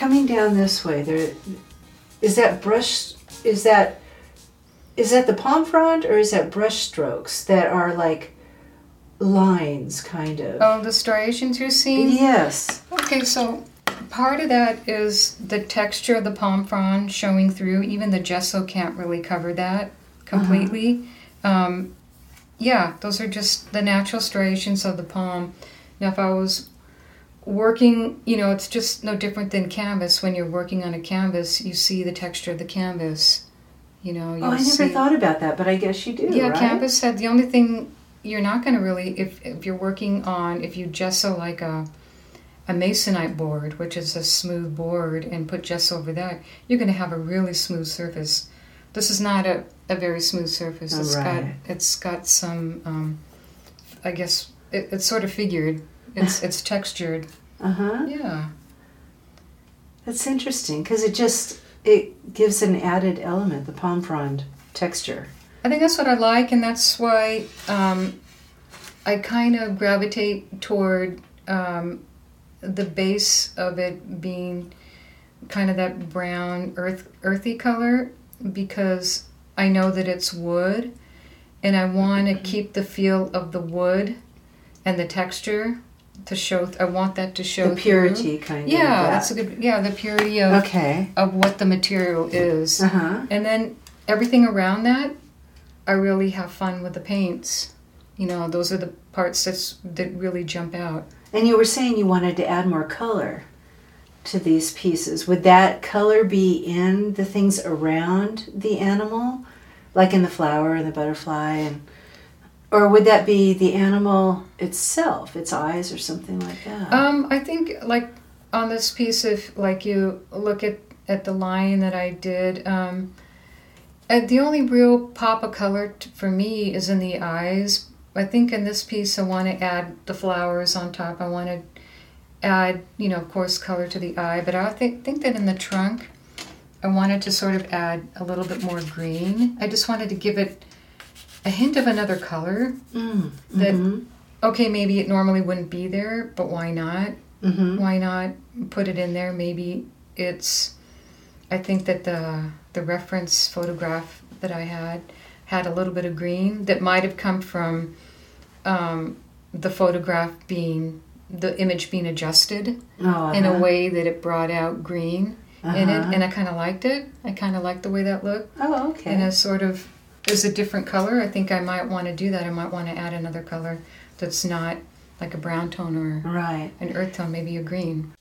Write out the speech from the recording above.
coming down this way, there is that brush. Is that is that the palm frond or is that brush strokes that are like lines, kind of? Oh, the striations you're seeing. Yes. Okay, so part of that is the texture of the palm frond showing through. Even the gesso can't really cover that completely. Um, yeah, those are just the natural striations of the palm. Now, if I was working, you know, it's just no different than canvas. When you're working on a canvas, you see the texture of the canvas. You know, you Oh, I never see, thought about that, but I guess you do. yeah, right? canvas had the only thing you're not going to really if if you're working on if you gesso like a a masonite board, which is a smooth board, and put gesso over that, you're going to have a really smooth surface. This is not a, a very smooth surface. It's right. got it's got some, um, I guess it, it's sort of figured. It's it's textured. Uh huh. Yeah. That's interesting because it just it gives an added element, the palm frond texture. I think that's what I like, and that's why um, I kind of gravitate toward um, the base of it being kind of that brown earth earthy color because I know that it's wood, and I want to keep the feel of the wood and the texture to show. I want that to show The purity kind Through. of. Yeah, that. that's a good. Yeah, the purity of Okay. of what the material is. Uh huh. And then everything around that, I really have fun with the paints. You know, those are the parts that's that really jump out. And you were saying you wanted to add more color to these pieces. Would that color be in the things around the animal, like in the flower and the butterfly, and or would that be the animal itself, its eyes or something like that? Um, I think like on this piece, if like you look at at the line that I did, um, uh, the only real pop of color t- for me is in the eyes. I think in this piece, I want to add the flowers on top. I want to add, you know, of course, color to the eye. But I think think that in the trunk, I wanted to sort of add a little bit more green. I just wanted to give it a hint of another color. mm. that- mhm. Okay, maybe it normally wouldn't be there, but why not? Mhm. why not put it in there maybe it's i think that the the reference photograph that i had had a little bit of green that might have come from um, the photograph being the image being adjusted Oh, in a uh-huh. way that it brought out green in Uh-huh. it and i kind of liked it i kind of liked the way that looked Oh, okay. and as sort of is a different color. I think i might want to do that. I might want to add another color that's not like a brown tone or right. an earth tone maybe a green